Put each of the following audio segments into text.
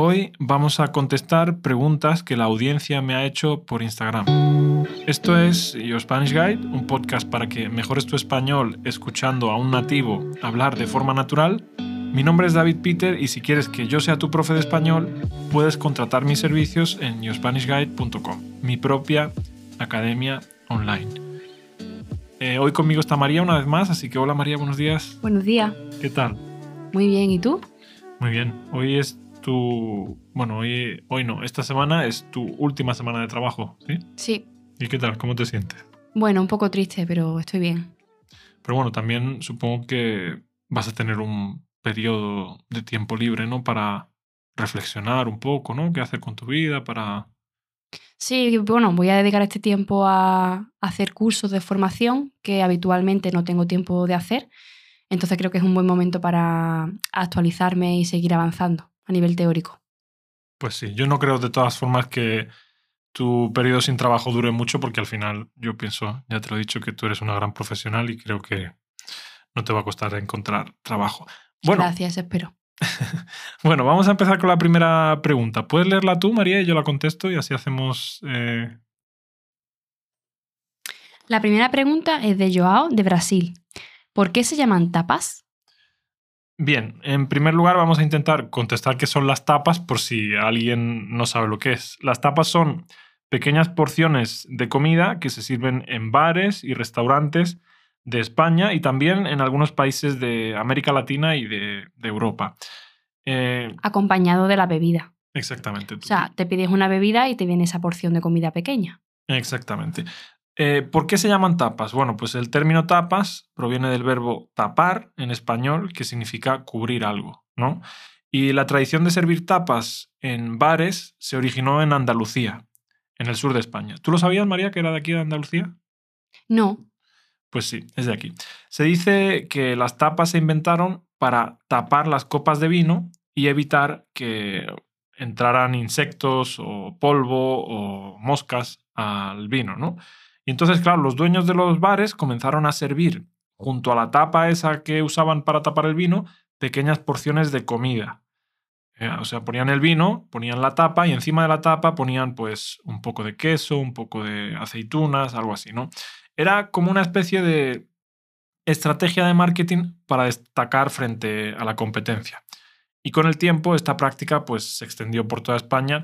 Hoy vamos a contestar preguntas que la audiencia me ha hecho por Instagram. Esto es Your Spanish Guide, un podcast para que mejores tu español escuchando a un nativo hablar de forma natural. Mi nombre es David Peter y si quieres que yo sea tu profe de español, puedes contratar mis servicios en yourspanishguide.com, mi propia academia online. Eh, hoy conmigo está María una vez más, así que hola María, buenos días. Buenos días. ¿Qué tal? Muy bien, ¿y tú? Muy bien. Hoy es tu... Bueno, hoy, hoy no, esta semana es tu última semana de trabajo, ¿sí? Sí. ¿Y qué tal? ¿Cómo te sientes? Bueno, un poco triste, pero estoy bien. Pero bueno, también supongo que vas a tener un periodo de tiempo libre, ¿no? Para reflexionar un poco, ¿no? ¿Qué hacer con tu vida? Para... Sí, bueno, voy a dedicar este tiempo a hacer cursos de formación que habitualmente no tengo tiempo de hacer. Entonces creo que es un buen momento para actualizarme y seguir avanzando a nivel teórico. Pues sí, yo no creo de todas formas que tu periodo sin trabajo dure mucho porque al final yo pienso, ya te lo he dicho, que tú eres una gran profesional y creo que no te va a costar encontrar trabajo. Bueno, Gracias, espero. bueno, vamos a empezar con la primera pregunta. ¿Puedes leerla tú, María, y yo la contesto y así hacemos... eh, La primera pregunta es de Joao, de Brasil. ¿Por qué se llaman tapas? Bien, en primer lugar vamos a intentar contestar qué son las tapas por si alguien no sabe lo que es. Las tapas son pequeñas porciones de comida que se sirven en bares y restaurantes de España y también en algunos países de América Latina y de, de Europa. Eh, Acompañado de la bebida. exactamente. O sea, te pides una bebida y te viene esa porción de comida pequeña. Exactamente. Eh, ¿Por qué se llaman tapas? Bueno, pues el término tapas proviene del verbo tapar en español, que significa cubrir algo, ¿no? Y la tradición de servir tapas en bares se originó en Andalucía, en el sur de España. ¿Tú lo sabías, María, que era de aquí de Andalucía? No, Pues sí, es de aquí. Se dice que las tapas se inventaron para tapar las copas de vino y evitar que entraran insectos o polvo o moscas al vino, ¿no? Y entonces, claro, los dueños de los bares comenzaron a servir junto a la tapa esa que usaban para tapar el vino pequeñas porciones de comida. Eh, o sea, ponían el vino, ponían la tapa y encima de la tapa ponían pues un poco de queso, un poco de aceitunas, algo así, ¿no? Era como una especie de estrategia de marketing para destacar frente a la competencia. Y con el tiempo esta práctica pues se extendió por toda España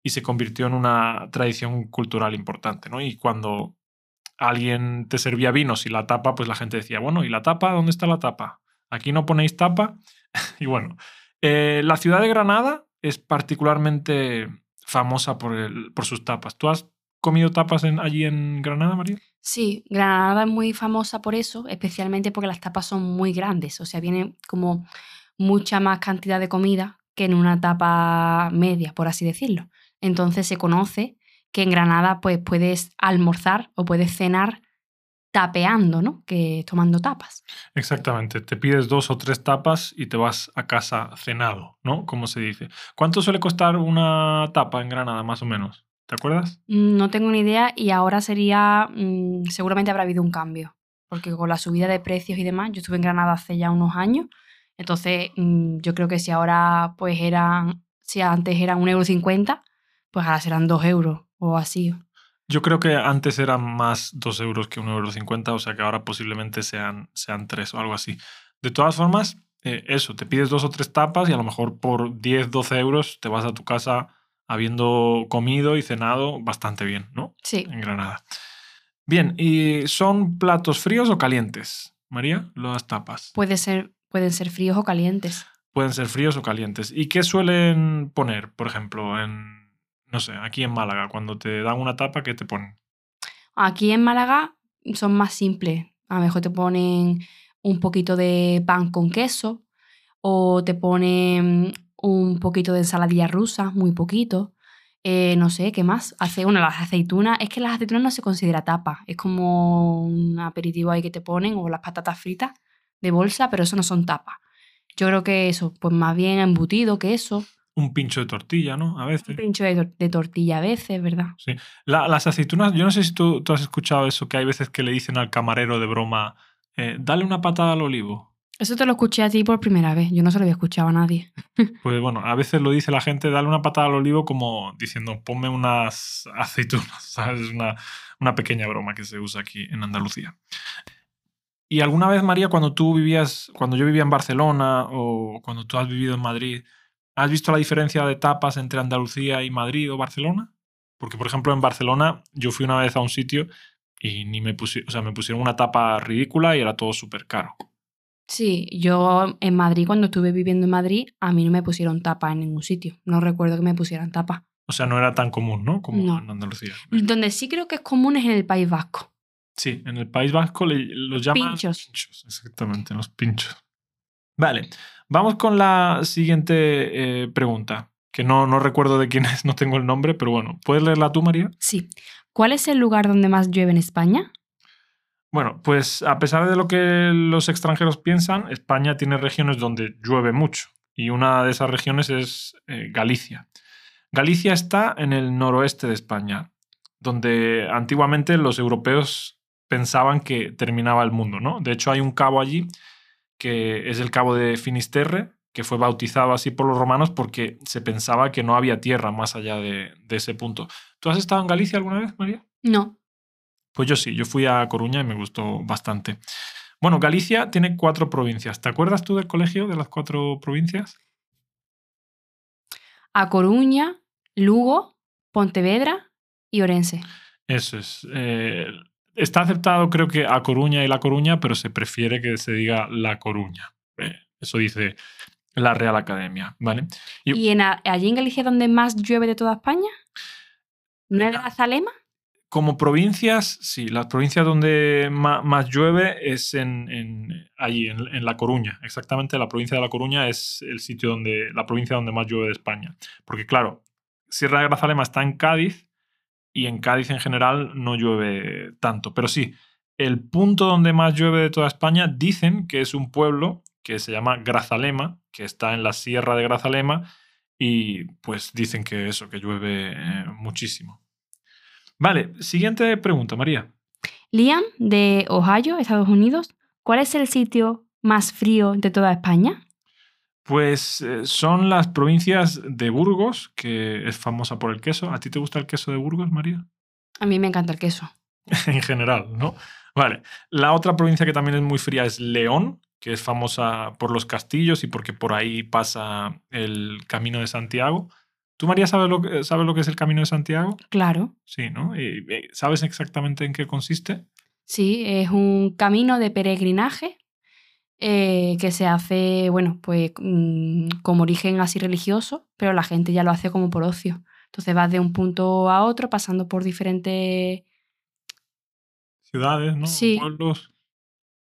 y se convirtió en una tradición cultural importante, ¿no? Y cuando alguien te servía vinos y la tapa, pues la gente decía, bueno, ¿y la tapa? ¿Dónde está la tapa? Aquí no ponéis tapa. y bueno, eh, la ciudad de Granada es particularmente famosa por, sus tapas. ¿Tú has comido tapas en- allí en Granada, María? Sí, Granada es muy famosa por eso, especialmente porque las tapas son muy grandes, o sea, viene como mucha más cantidad de comida que en una tapa media, por así decirlo. Entonces se conoce que en Granada pues puedes almorzar o puedes cenar tapeando, ¿no? Que tomando tapas. Exactamente. Te pides dos o tres tapas y te vas a casa cenado, ¿no? Como se dice. ¿Cuánto suele costar una tapa en Granada, más o menos? ¿Te acuerdas? Mm, No tengo ni idea y ahora sería, mm, seguramente habrá habido un cambio, porque con la subida de precios y demás, yo estuve en Granada hace ya unos años, entonces mm, yo creo que si ahora pues eran, si antes eran 1,50 euro, pues ahora serán 2 euros o así. Yo creo que antes eran más 2 euros que 1,50 euro, o sea que ahora posiblemente sean, sean 3 o algo así. De todas formas, eh, eso, te pides dos o tres tapas y a lo mejor por 10, 12 euros te vas a tu casa habiendo comido y cenado bastante bien, ¿no? Sí, En Granada. Bien, ¿y son platos fríos o calientes? María, las tapas. puede ser, pueden ser fríos o calientes. Pueden ser fríos o calientes. ¿Y qué suelen poner, por ejemplo, en, no sé, aquí en Málaga, cuando te dan una tapa, ¿qué te ponen? Aquí en Málaga son más simples. A lo mejor te ponen un poquito de pan con queso o te ponen un poquito de ensaladilla rusa, muy poquito. Eh, no sé, ¿qué más? Hace una, las aceitunas. Es que las aceitunas no se considera tapa. Es como un aperitivo ahí que te ponen o las patatas fritas de bolsa, pero eso no son tapas. Yo creo que eso, pues más bien embutido, queso, Un pincho de tortilla, ¿no? A veces. un pincho de, tor- de tortilla a veces, ¿verdad? La- las aceitunas, yo no sé si tú, tú has escuchado eso, que hay veces que le dicen al camarero de broma, eh, dale una patada al olivo. Eso te lo escuché a ti por primera vez. Yo no se lo había escuchado a nadie. Pues bueno, a veces lo dice la gente, dale una patada al olivo como diciendo, ponme unas aceitunas. ¿sabes? Es una, una pequeña broma que se usa aquí en Andalucía. ¿Y alguna vez, María, cuando tú vivías, cuando yo vivía en Barcelona o cuando tú has vivido en Madrid, has visto la diferencia de tapas entre Andalucía y Madrid o Barcelona? Porque, por ejemplo, en Barcelona yo fui una vez a un sitio y ni me pusieron, o sea, me pusieron una tapa ridícula y era todo súper caro. Sí, yo en Madrid, cuando estuve viviendo en Madrid, a mí no me pusieron tapa en ningún sitio. No recuerdo que me pusieran tapa. O sea, no era tan común, ¿no? Como No. en Andalucía. Donde sí creo que es común es en el País Vasco. Sí, en el País Vasco le- los llaman Pinchos. pinchos, Exactamente, los pinchos. Vale, vamos con la siguiente eh, pregunta, que no, no recuerdo de quién es, no tengo el nombre, pero bueno, ¿puedes leerla tú, María? Sí. ¿Cuál es el lugar donde más llueve en España? Bueno, pues a pesar de lo que los extranjeros piensan, España tiene regiones donde llueve mucho y una de esas regiones es eh, Galicia. Galicia está en el noroeste de España, donde antiguamente los europeos pensaban que terminaba el mundo, ¿no? De hecho, hay un cabo allí que es el cabo de Finisterre, que fue bautizado así por los romanos porque se pensaba que no había tierra más allá de, de ese punto. ¿Tú has estado en Galicia alguna vez, María? No. Pues yo sí, yo fui a Coruña y me gustó bastante. Bueno, Galicia tiene cuatro provincias. ¿Te acuerdas tú del colegio de las cuatro provincias? A Coruña, Lugo, Pontevedra y Orense. Eso es. eh, está aceptado creo que a Coruña y La Coruña, pero se prefiere que se diga La Coruña. Eh, eso dice la Real Academia, ¿vale? Y- ¿Y en a- allí en Galicia donde más llueve de toda España? ¿No es Venga. Grazalema? Como provincias, sí, las provincias donde más, llueve es en, en- allí, en, en La Coruña. Exactamente, la provincia de La Coruña es el sitio donde, la provincia donde más llueve de España. Porque claro, Sierra de Grazalema está en Cádiz y en Cádiz en general no llueve tanto. Pero sí, el punto donde más llueve de toda España dicen que es un pueblo que se llama Grazalema, que está en la Sierra de Grazalema y pues dicen que eso, que llueve eh, muchísimo. Vale, siguiente pregunta, María. Liam, de Ohio, Estados Unidos. ¿Cuál es el sitio más frío de toda España? Pues eh, son las provincias de Burgos, que es famosa por el queso. ¿A ti te gusta el queso de Burgos, María? A mí me encanta el queso. en general, ¿no? Vale. La otra provincia que también es muy fría es León, que es famosa por los castillos y porque por ahí pasa el Camino de Santiago. ¿Tú, María, sabes lo que, sabes lo que es el Camino de Santiago? Claro. Sí, ¿no? ¿Y, y sabes exactamente en qué consiste? Sí, es un camino de peregrinaje eh, que se hace, bueno, pues mm, como origen así religioso, pero la gente ya lo hace como por ocio. Entonces vas de un punto a otro pasando por diferentes Ciudades, ¿no? Sí. Pueblos.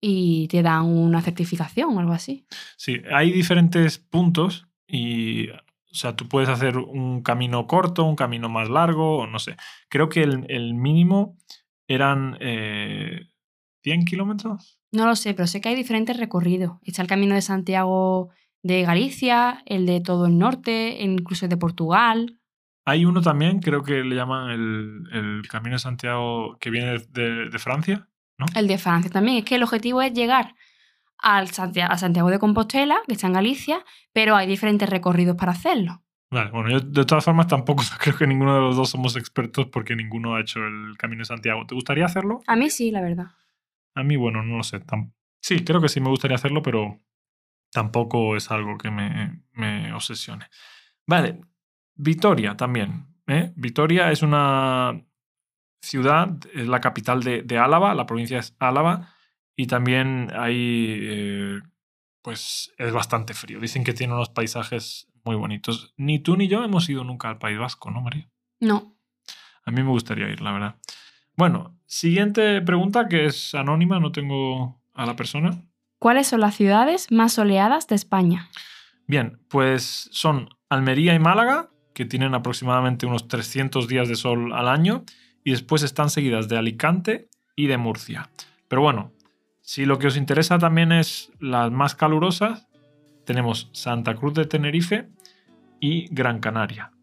y te dan una certificación o algo así. Sí, hay diferentes puntos y, o sea, tú puedes hacer un camino corto, un camino más largo, o no sé. Creo que el, el mínimo eran eh, 100 kilómetros. No lo sé, pero sé que hay diferentes recorridos. Está el camino de Santiago de Galicia, el de todo el norte, incluso el de Portugal. Hay uno también, creo que le llaman el, el Camino de Santiago que viene de, de Francia. El de Francia también. Es que el objetivo es llegar al Santia- a Santiago de Compostela, que está en Galicia, pero hay diferentes recorridos para hacerlo. Vale, bueno, yo de todas formas tampoco creo que ninguno de los dos somos expertos porque ninguno ha hecho el Camino de Santiago. ¿Te gustaría hacerlo? A mí sí, la verdad. A mí, bueno, no lo sé. tam- Sí, creo que sí me gustaría hacerlo, pero tampoco es algo que me, me obsesione. Vale, Vitoria también. ¿eh? Vitoria es una ciudad, es la capital de, de Álava, la provincia es Álava, y también ahí, eh, pues, es bastante frío. Dicen que tiene unos paisajes muy bonitos. Ni tú ni yo hemos ido nunca al País Vasco, ¿no, María? No. A mí me gustaría ir, la verdad. Bueno, siguiente pregunta que es anónima, no tengo a la persona. ¿Cuáles son las ciudades más soleadas de España? Bien, pues son Almería y Málaga, que tienen aproximadamente unos 300 días de sol al año, y después están seguidas de Alicante y de Murcia. Pero bueno, si lo que os interesa también es las más calurosas, tenemos Santa Cruz de Tenerife y Gran Canaria.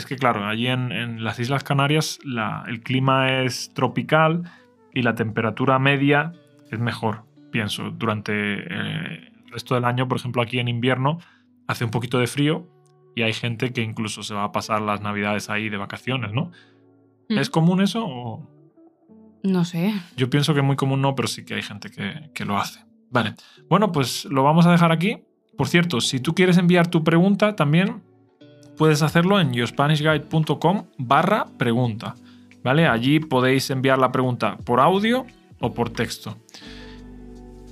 Es que claro, allí en, en las Islas Canarias la- el clima es tropical y la temperatura media es mejor, pienso, durante eh, el resto del año, por ejemplo, aquí en invierno hace un poquito de frío y hay gente que incluso se va a pasar las navidades ahí de vacaciones, ¿no? Mm. ¿Es común eso? o- No sé. Yo pienso que muy común no, pero sí que hay gente que, que lo hace. Vale. Bueno, pues lo vamos a dejar aquí. Por cierto, si tú quieres enviar tu pregunta también, puedes hacerlo en yourspanishguide.com barra pregunta. ¿Vale? Allí podéis enviar la pregunta por audio o por texto.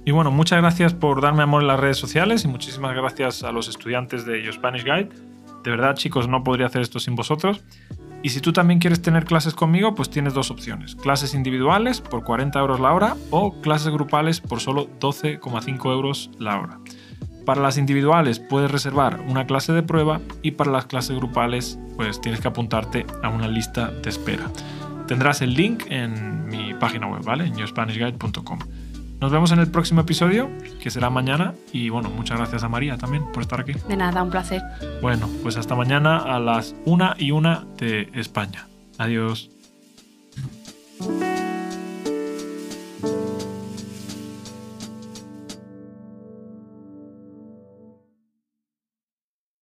Y bueno, muchas gracias por darme amor en las redes sociales y muchísimas gracias a los estudiantes de Your Spanish Guide. De verdad, chicos, no podría hacer esto sin vosotros. Y si tú también quieres tener clases conmigo, pues tienes dos opciones. Clases individuales por 40 euros la hora o clases grupales por solo 12,5 euros la hora. Para las individuales puedes reservar una clase de prueba y para las clases grupales pues tienes que apuntarte a una lista de espera. Tendrás el link en mi página web, ¿vale? En yourspanishguide.com. Nos vemos en el próximo episodio, que será mañana. Y bueno, muchas gracias a María también por estar aquí. De nada, un placer. Bueno, pues hasta mañana a las una y una de España. Adiós.